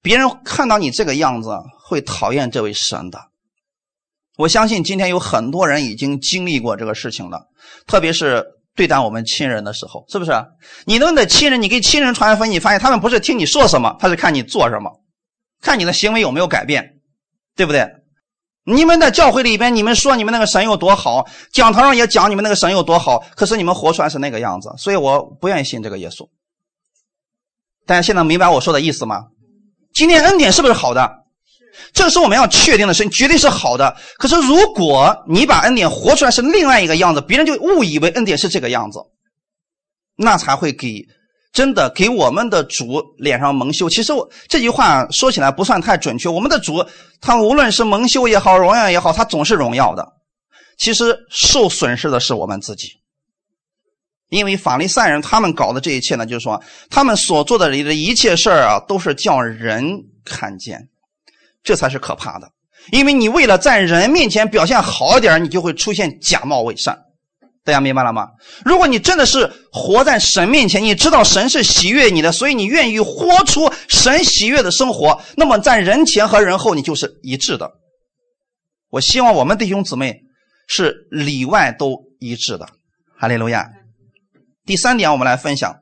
别人看到你这个样子会讨厌这位神的。我相信今天有很多人已经经历过这个事情了，特别是对待我们亲人的时候，是不是？你们的亲人，你给亲人传福音，你发现他们不是听你说什么，他是看你做什么，看你的行为有没有改变，对不对？你们在教会里边，你们说你们那个神有多好，讲堂上也讲你们那个神有多好，可是你们活出来是那个样子，所以我不愿意信这个耶稣。大家现在明白我说的意思吗？今天恩典是不是好的？这个是我们要确定的事，绝对是好的。可是如果你把恩典活出来是另外一个样子，别人就误以为恩典是这个样子，那才会给真的给我们的主脸上蒙羞。其实我这句话说起来不算太准确。我们的主他无论是蒙羞也好，荣耀也好，他总是荣耀的。其实受损失的是我们自己，因为法利赛人他们搞的这一切呢，就是说他们所做的的一切事儿啊，都是叫人看见。这才是可怕的，因为你为了在人面前表现好一点，你就会出现假冒伪善。大家明白了吗？如果你真的是活在神面前，你知道神是喜悦你的，所以你愿意活出神喜悦的生活，那么在人前和人后你就是一致的。我希望我们弟兄姊妹是里外都一致的。哈利路亚。第三点，我们来分享。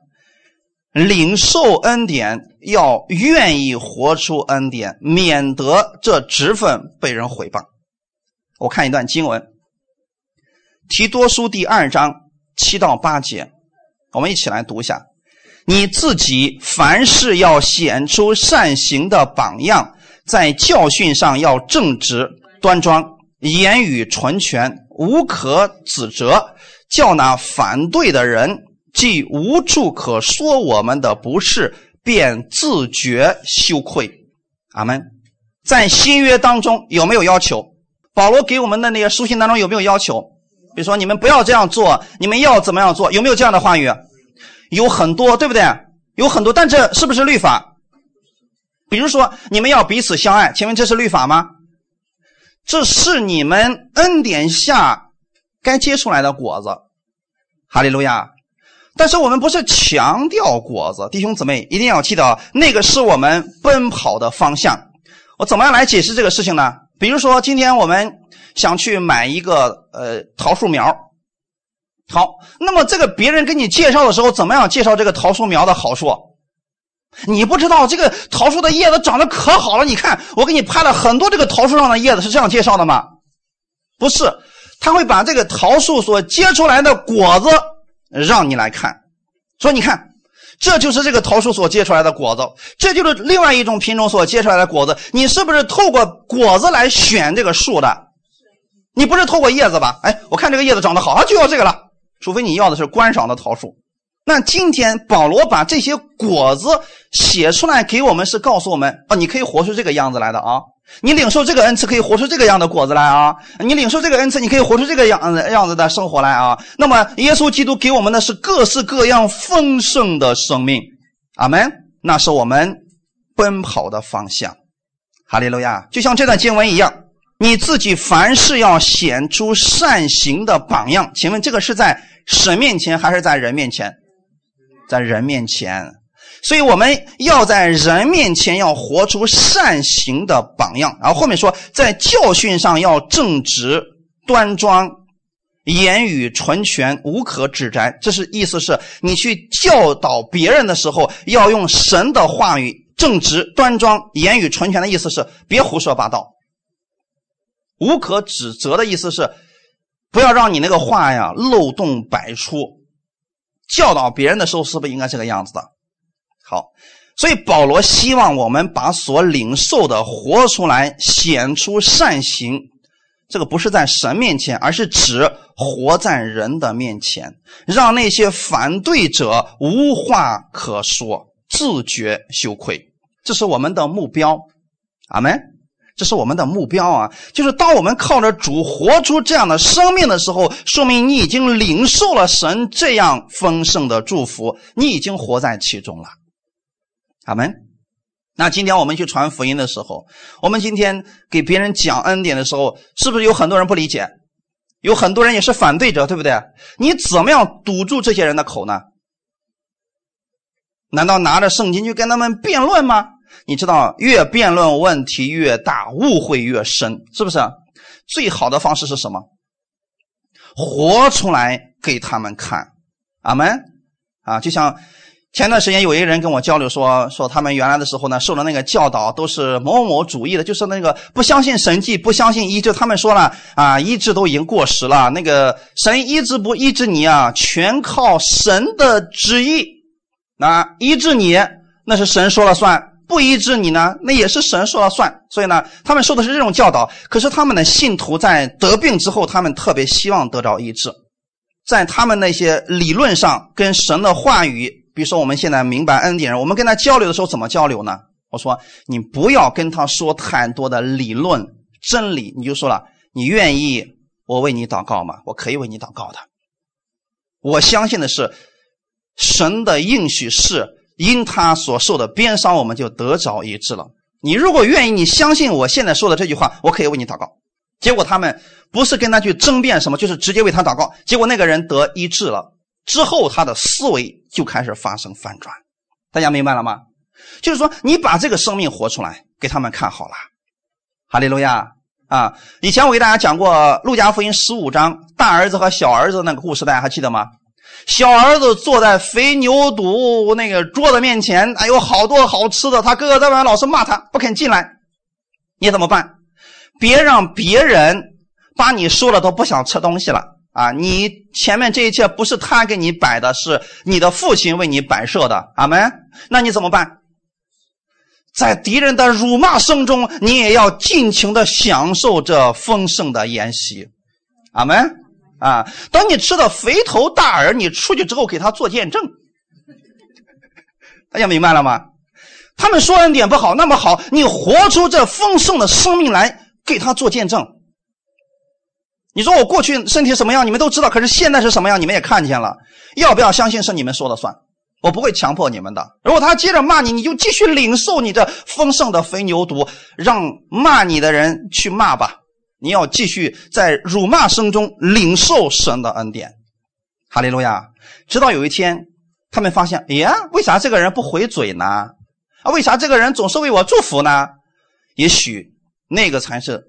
领受恩典要愿意活出恩典，免得这职分被人毁谤。我看一段经文，《提多书》第二章七到八节，我们一起来读一下。你自己凡事要显出善行的榜样，在教训上要正直端庄，言语纯全，无可指责，叫那反对的人。既无处可说我们的不是，便自觉羞愧。阿门。在新约当中有没有要求？保罗给我们的那个书信当中有没有要求？比如说你们不要这样做，你们要怎么样做？有没有这样的话语？有很多，对不对？有很多，但这是不是律法？比如说你们要彼此相爱，请问这是律法吗？这是你们恩典下该结出来的果子。哈利路亚。但是我们不是强调果子，弟兄姊妹一定要记得，那个是我们奔跑的方向。我怎么样来解释这个事情呢？比如说，今天我们想去买一个呃桃树苗，好，那么这个别人给你介绍的时候，怎么样介绍这个桃树苗的好处？你不知道这个桃树的叶子长得可好了，你看我给你拍了很多这个桃树上的叶子，是这样介绍的吗？不是，他会把这个桃树所结出来的果子。让你来看，说你看，这就是这个桃树所结出来的果子，这就是另外一种品种所结出来的果子。你是不是透过果子来选这个树的？你不是透过叶子吧？哎，我看这个叶子长得好，啊，就要这个了。除非你要的是观赏的桃树。那今天保罗把这些果子写出来给我们，是告诉我们啊，你可以活出这个样子来的啊。你领受这个恩赐，可以活出这个样的果子来啊！你领受这个恩赐，你可以活出这个样样子的生活来啊！那么，耶稣基督给我们的是各式各样丰盛的生命，阿门。那是我们奔跑的方向，哈利路亚！就像这段经文一样，你自己凡事要显出善行的榜样。请问，这个是在神面前还是在人面前？在人面前。所以我们要在人面前要活出善行的榜样，然后后面说在教训上要正直端庄，言语纯全，无可指摘。这是意思是你去教导别人的时候，要用神的话语，正直端庄，言语纯全的意思是别胡说八道。无可指责的意思是不要让你那个话呀漏洞百出。教导别人的时候是不是应该这个样子的？好，所以保罗希望我们把所领受的活出来，显出善行。这个不是在神面前，而是指活在人的面前，让那些反对者无话可说，自觉羞愧。这是我们的目标，阿门。这是我们的目标啊！就是当我们靠着主活出这样的生命的时候，说明你已经领受了神这样丰盛的祝福，你已经活在其中了。阿门。那今天我们去传福音的时候，我们今天给别人讲恩典的时候，是不是有很多人不理解？有很多人也是反对者，对不对？你怎么样堵住这些人的口呢？难道拿着圣经去跟他们辩论吗？你知道，越辩论问题越大，误会越深，是不是？最好的方式是什么？活出来给他们看，阿门啊！就像前段时间有一个人跟我交流说，说他们原来的时候呢，受的那个教导都是某某主义的，就是那个不相信神迹，不相信医治。他们说了啊，医治都已经过时了，那个神医治不医治你啊，全靠神的旨意。那医治你，那是神说了算。不医治你呢，那也是神说了算。所以呢，他们受的是这种教导。可是他们的信徒在得病之后，他们特别希望得到医治。在他们那些理论上，跟神的话语，比如说我们现在明白恩典人，我们跟他交流的时候怎么交流呢？我说你不要跟他说太多的理论真理，你就说了，你愿意我为你祷告吗？我可以为你祷告的。我相信的是神的应许是。因他所受的鞭伤，我们就得着医治了。你如果愿意，你相信我现在说的这句话，我可以为你祷告。结果他们不是跟他去争辩什么，就是直接为他祷告。结果那个人得医治了之后，他的思维就开始发生反转。大家明白了吗？就是说，你把这个生命活出来给他们看好了。哈利路亚啊！以前我给大家讲过《路加福音》十五章大儿子和小儿子那个故事，大家还记得吗？小儿子坐在肥牛肚那个桌子面前，哎，有好多好吃的。他哥哥在外面老是骂他，不肯进来。你怎么办？别让别人把你说了都不想吃东西了啊！你前面这一切不是他给你摆的，是你的父亲为你摆设的。阿门。那你怎么办？在敌人的辱骂声中，你也要尽情的享受这丰盛的筵席。阿门。啊！等你吃的肥头大耳，你出去之后给他做见证，大家明白了吗？他们说恩典不好，那么好，你活出这丰盛的生命来给他做见证。你说我过去身体什么样，你们都知道，可是现在是什么样，你们也看见了。要不要相信是你们说了算？我不会强迫你们的。如果他接着骂你，你就继续领受你这丰盛的肥牛犊，让骂你的人去骂吧。你要继续在辱骂声中领受神的恩典，哈利路亚！直到有一天，他们发现，哎呀，为啥这个人不回嘴呢？啊，为啥这个人总是为我祝福呢？也许那个才是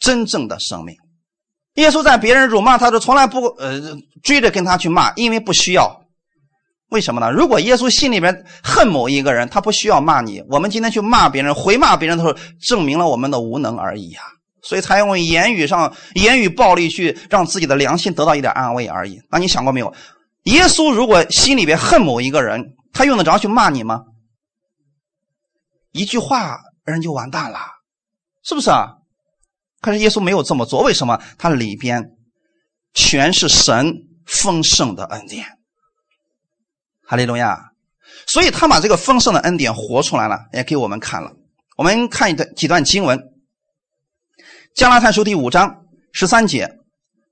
真正的生命。耶稣在别人辱骂他，都从来不呃追着跟他去骂，因为不需要。为什么呢？如果耶稣心里边恨某一个人，他不需要骂你。我们今天去骂别人、回骂别人的时候，证明了我们的无能而已呀。所以才用言语上言语暴力去让自己的良心得到一点安慰而已。那你想过没有？耶稣如果心里边恨某一个人，他用得着去骂你吗？一句话人就完蛋了，是不是啊？可是耶稣没有这么做，为什么？他里边全是神丰盛的恩典。哈利路亚！所以他把这个丰盛的恩典活出来了，也给我们看了。我们看一段几段经文。加拉太书第五章十三节，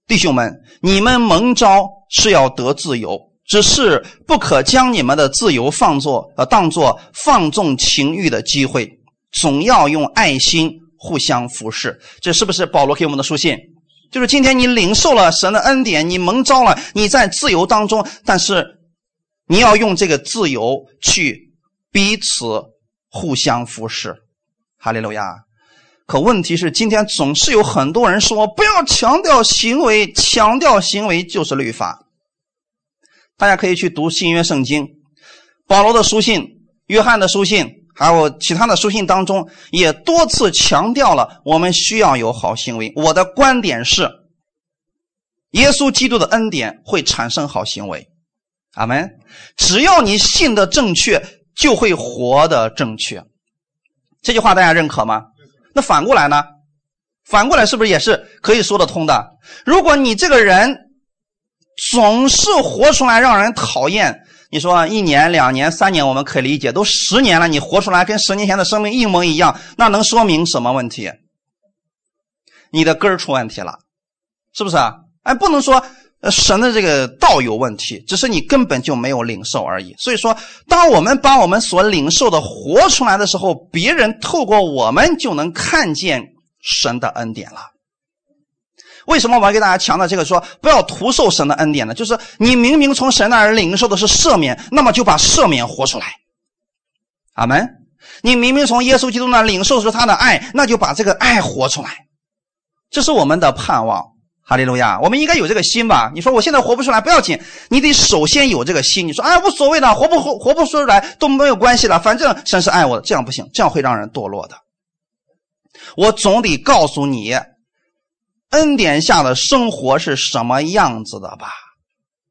弟兄们，你们蒙召是要得自由，只是不可将你们的自由放作呃当做放纵情欲的机会，总要用爱心互相服侍。这是不是保罗给我们的书信？就是今天你领受了神的恩典，你蒙召了，你在自由当中，但是你要用这个自由去彼此互相服侍。哈利路亚。可问题是，今天总是有很多人说不要强调行为，强调行为就是律法。大家可以去读新约圣经，保罗的书信、约翰的书信，还有其他的书信当中，也多次强调了我们需要有好行为。我的观点是，耶稣基督的恩典会产生好行为。阿门。只要你信的正确，就会活的正确。这句话大家认可吗？那反过来呢？反过来是不是也是可以说得通的？如果你这个人总是活出来让人讨厌，你说一年、两年、三年我们可以理解，都十年了，你活出来跟十年前的生命一模一样，那能说明什么问题？你的根出问题了，是不是啊？哎，不能说神的这个道有问题，只是你根本就没有领受而已。所以说，当我们把我们所领受的活出来的时候，别人透过我们就能看见神的恩典了。为什么我要给大家强调这个？说不要徒受神的恩典呢？就是你明明从神那儿领受的是赦免，那么就把赦免活出来，阿门。你明明从耶稣基督那领受是他的爱，那就把这个爱活出来，这是我们的盼望。哈利路亚！我们应该有这个心吧？你说我现在活不出来，不要紧，你得首先有这个心。你说哎，无所谓的，活不活活不出来都没有关系了，反正神是爱我的，这样不行，这样会让人堕落的。我总得告诉你，恩典下的生活是什么样子的吧？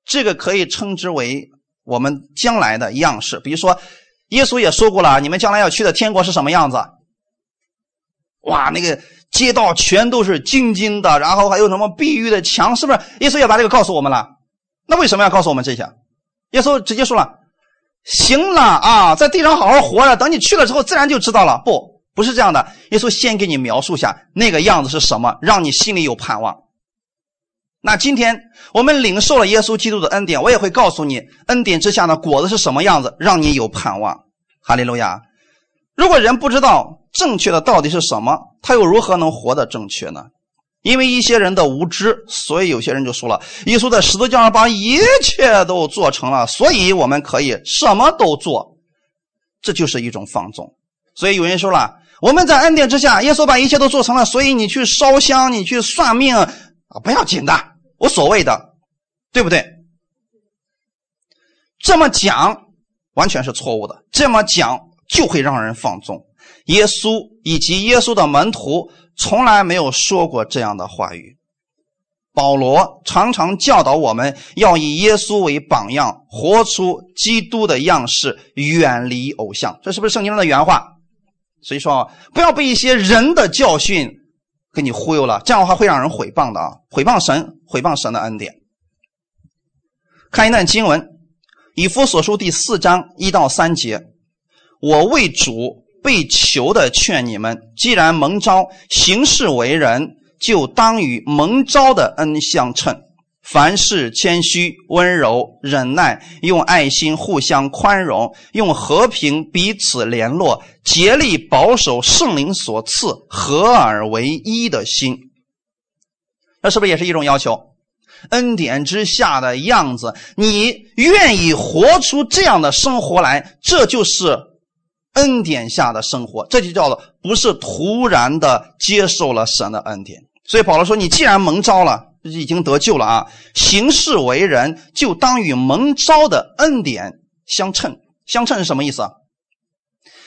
这个可以称之为我们将来的样式。比如说，耶稣也说过了，你们将来要去的天国是什么样子？哇，那个。街道全都是金金的，然后还有什么碧玉的墙，是不是？耶稣也把这个告诉我们了。那为什么要告诉我们这些？耶稣直接说了：“行了啊，在地上好好活着，等你去了之后，自然就知道了。”不，不是这样的。耶稣先给你描述下那个样子是什么，让你心里有盼望。那今天我们领受了耶稣基督的恩典，我也会告诉你恩典之下的果子是什么样子，让你有盼望。哈利路亚。如果人不知道正确的到底是什么，他又如何能活得正确呢？因为一些人的无知，所以有些人就说了：“耶稣在十字架上把一切都做成了，所以我们可以什么都做。”这就是一种放纵。所以有人说了：“我们在恩典之下，耶稣把一切都做成了，所以你去烧香，你去算命啊，不要紧的，无所谓的，对不对？”这么讲完全是错误的。这么讲。就会让人放纵。耶稣以及耶稣的门徒从来没有说过这样的话语。保罗常常教导我们要以耶稣为榜样，活出基督的样式，远离偶像。这是不是圣经中的原话？所以说啊，不要被一些人的教训给你忽悠了，这样的话会让人毁谤的啊！毁谤神，毁谤神的恩典。看一段经文，以弗所书第四章一到三节。我为主被求的劝你们：既然蒙召行事为人，就当与蒙召的恩相称。凡事谦虚、温柔、忍耐，用爱心互相宽容，用和平彼此联络，竭力保守圣灵所赐合而为一的心。那是不是也是一种要求？恩典之下的样子，你愿意活出这样的生活来，这就是。恩典下的生活，这就叫做不是突然的接受了神的恩典。所以保罗说：“你既然蒙召了，已经得救了啊，行事为人就当与蒙召的恩典相称。相称是什么意思？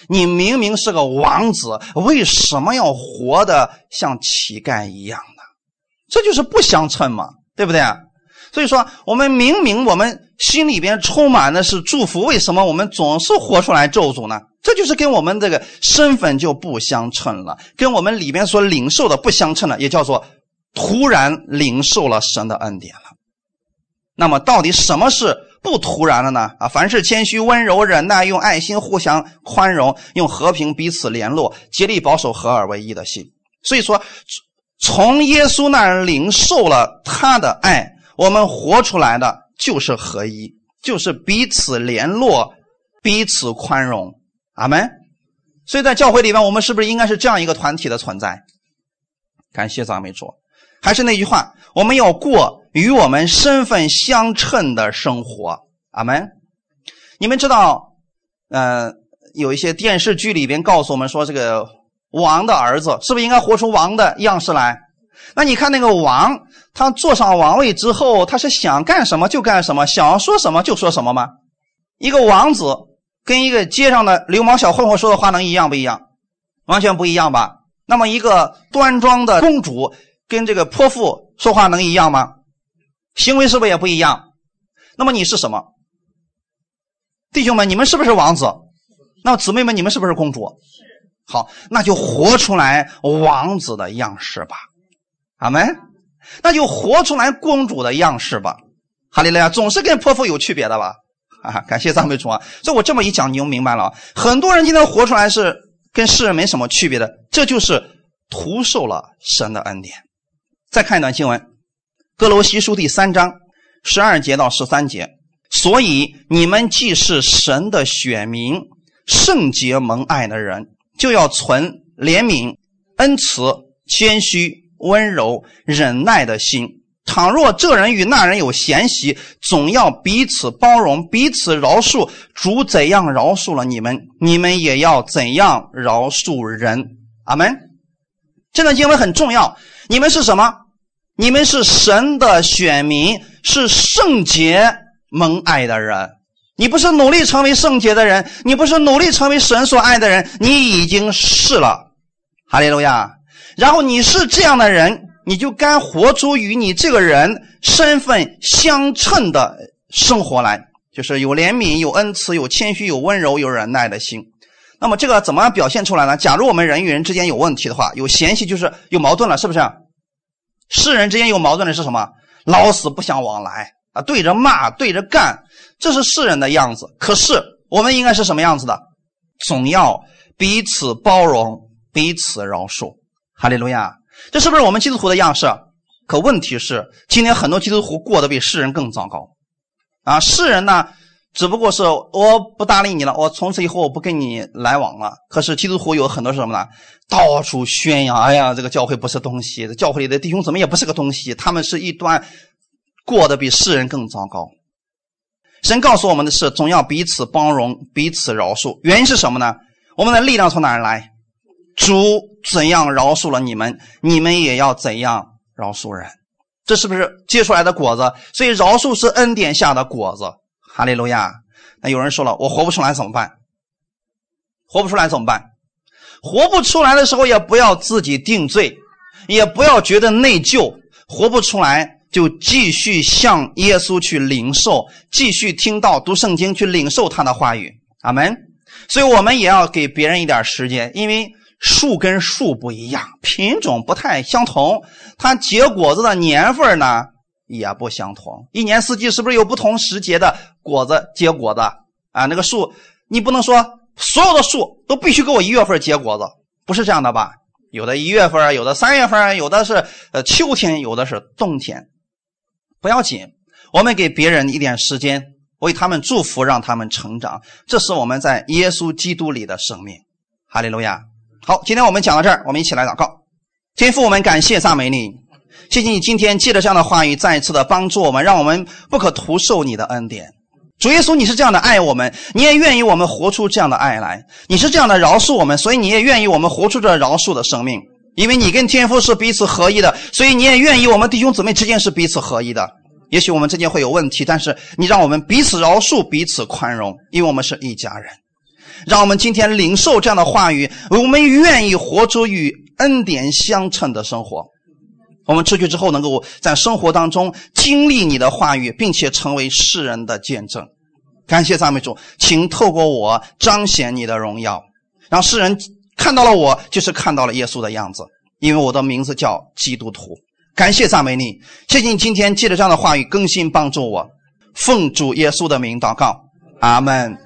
你明明是个王子，为什么要活得像乞丐一样呢？这就是不相称嘛，对不对啊？所以说，我们明明我们心里边充满的是祝福，为什么我们总是活出来咒诅呢？”这就是跟我们这个身份就不相称了，跟我们里边所领受的不相称了，也叫做突然领受了神的恩典了。那么，到底什么是不突然的呢？啊，凡是谦虚、温柔、忍耐，用爱心互相宽容，用和平彼此联络，竭力保守合而为一的心。所以说，从耶稣那儿领受了他的爱，我们活出来的就是合一，就是彼此联络，彼此宽容。阿门。所以在教会里面，我们是不是应该是这样一个团体的存在？感谢赞美主。还是那句话，我们要过与我们身份相称的生活。阿门。你们知道，呃，有一些电视剧里边告诉我们说，这个王的儿子是不是应该活出王的样式来？那你看那个王，他坐上王位之后，他是想干什么就干什么，想说什么就说什么吗？一个王子。跟一个街上的流氓小混混说的话能一样不一样？完全不一样吧？那么一个端庄的公主跟这个泼妇说话能一样吗？行为是不是也不一样？那么你是什么？弟兄们，你们是不是王子？那姊妹们，你们是不是公主？好，那就活出来王子的样式吧。阿门。那就活出来公主的样式吧。哈利路亚，总是跟泼妇有区别的吧？啊，感谢赞美主啊！所以我这么一讲，你就明白了。很多人今天活出来是跟世人没什么区别的，这就是徒受了神的恩典。再看一段经文，《哥罗西书》第三章十二节到十三节。所以你们既是神的选民，圣洁蒙爱的人，就要存怜悯、恩慈、谦虚、温柔、忍耐的心。倘若这人与那人有嫌隙，总要彼此包容，彼此饶恕。主怎样饶恕了你们，你们也要怎样饶恕人。阿门。这段经文很重要。你们是什么？你们是神的选民，是圣洁蒙爱的人。你不是努力成为圣洁的人，你不是努力成为神所爱的人，你已经是了。哈利路亚。然后你是这样的人。你就该活出与你这个人身份相称的生活来，就是有怜悯、有恩慈、有谦虚、有温柔、有忍耐的心。那么这个怎么样表现出来呢？假如我们人与人之间有问题的话，有嫌隙就是有矛盾了，是不是？世人之间有矛盾的是什么？老死不相往来啊，对着骂，对着干，这是世人的样子。可是我们应该是什么样子的？总要彼此包容，彼此饶恕。哈利路亚。这是不是我们基督徒的样式？可问题是，今天很多基督徒过得比世人更糟糕。啊，世人呢，只不过是我不搭理你了，我从此以后我不跟你来往了。可是基督徒有很多是什么呢？到处宣扬，哎呀，这个教会不是东西，这教会里的弟兄怎么也不是个东西，他们是一端过得比世人更糟糕。神告诉我们的是，总要彼此包容，彼此饶恕。原因是什么呢？我们的力量从哪儿来？主怎样饶恕了你们，你们也要怎样饶恕人。这是不是结出来的果子？所以饶恕是恩典下的果子。哈利路亚。那有人说了，我活不出来怎么办？活不出来怎么办？活不出来的时候，也不要自己定罪，也不要觉得内疚。活不出来，就继续向耶稣去领受，继续听到读圣经去领受他的话语。阿门。所以我们也要给别人一点时间，因为。树跟树不一样，品种不太相同，它结果子的年份呢也不相同。一年四季是不是有不同时节的果子结果子啊？那个树，你不能说所有的树都必须给我一月份结果子，不是这样的吧？有的一月份，有的三月份，有的是呃秋天，有的是冬天，不要紧，我们给别人一点时间，为他们祝福，让他们成长，这是我们在耶稣基督里的生命。哈利路亚。好，今天我们讲到这儿，我们一起来祷告。天父，我们感谢赞美你，谢谢你今天借着这样的话语，再一次的帮助我们，让我们不可徒受你的恩典。主耶稣，你是这样的爱我们，你也愿意我们活出这样的爱来。你是这样的饶恕我们，所以你也愿意我们活出这饶恕的生命。因为你跟天父是彼此合一的，所以你也愿意我们弟兄姊妹之间是彼此合一的。也许我们之间会有问题，但是你让我们彼此饶恕，彼此宽容，因为我们是一家人。让我们今天领受这样的话语，我们愿意活出与恩典相称的生活。我们出去之后，能够在生活当中经历你的话语，并且成为世人的见证。感谢赞美主，请透过我彰显你的荣耀，让世人看到了我，就是看到了耶稣的样子。因为我的名字叫基督徒。感谢赞美你，谢谢你今天借着这样的话语更新帮助我。奉主耶稣的名祷告，阿门。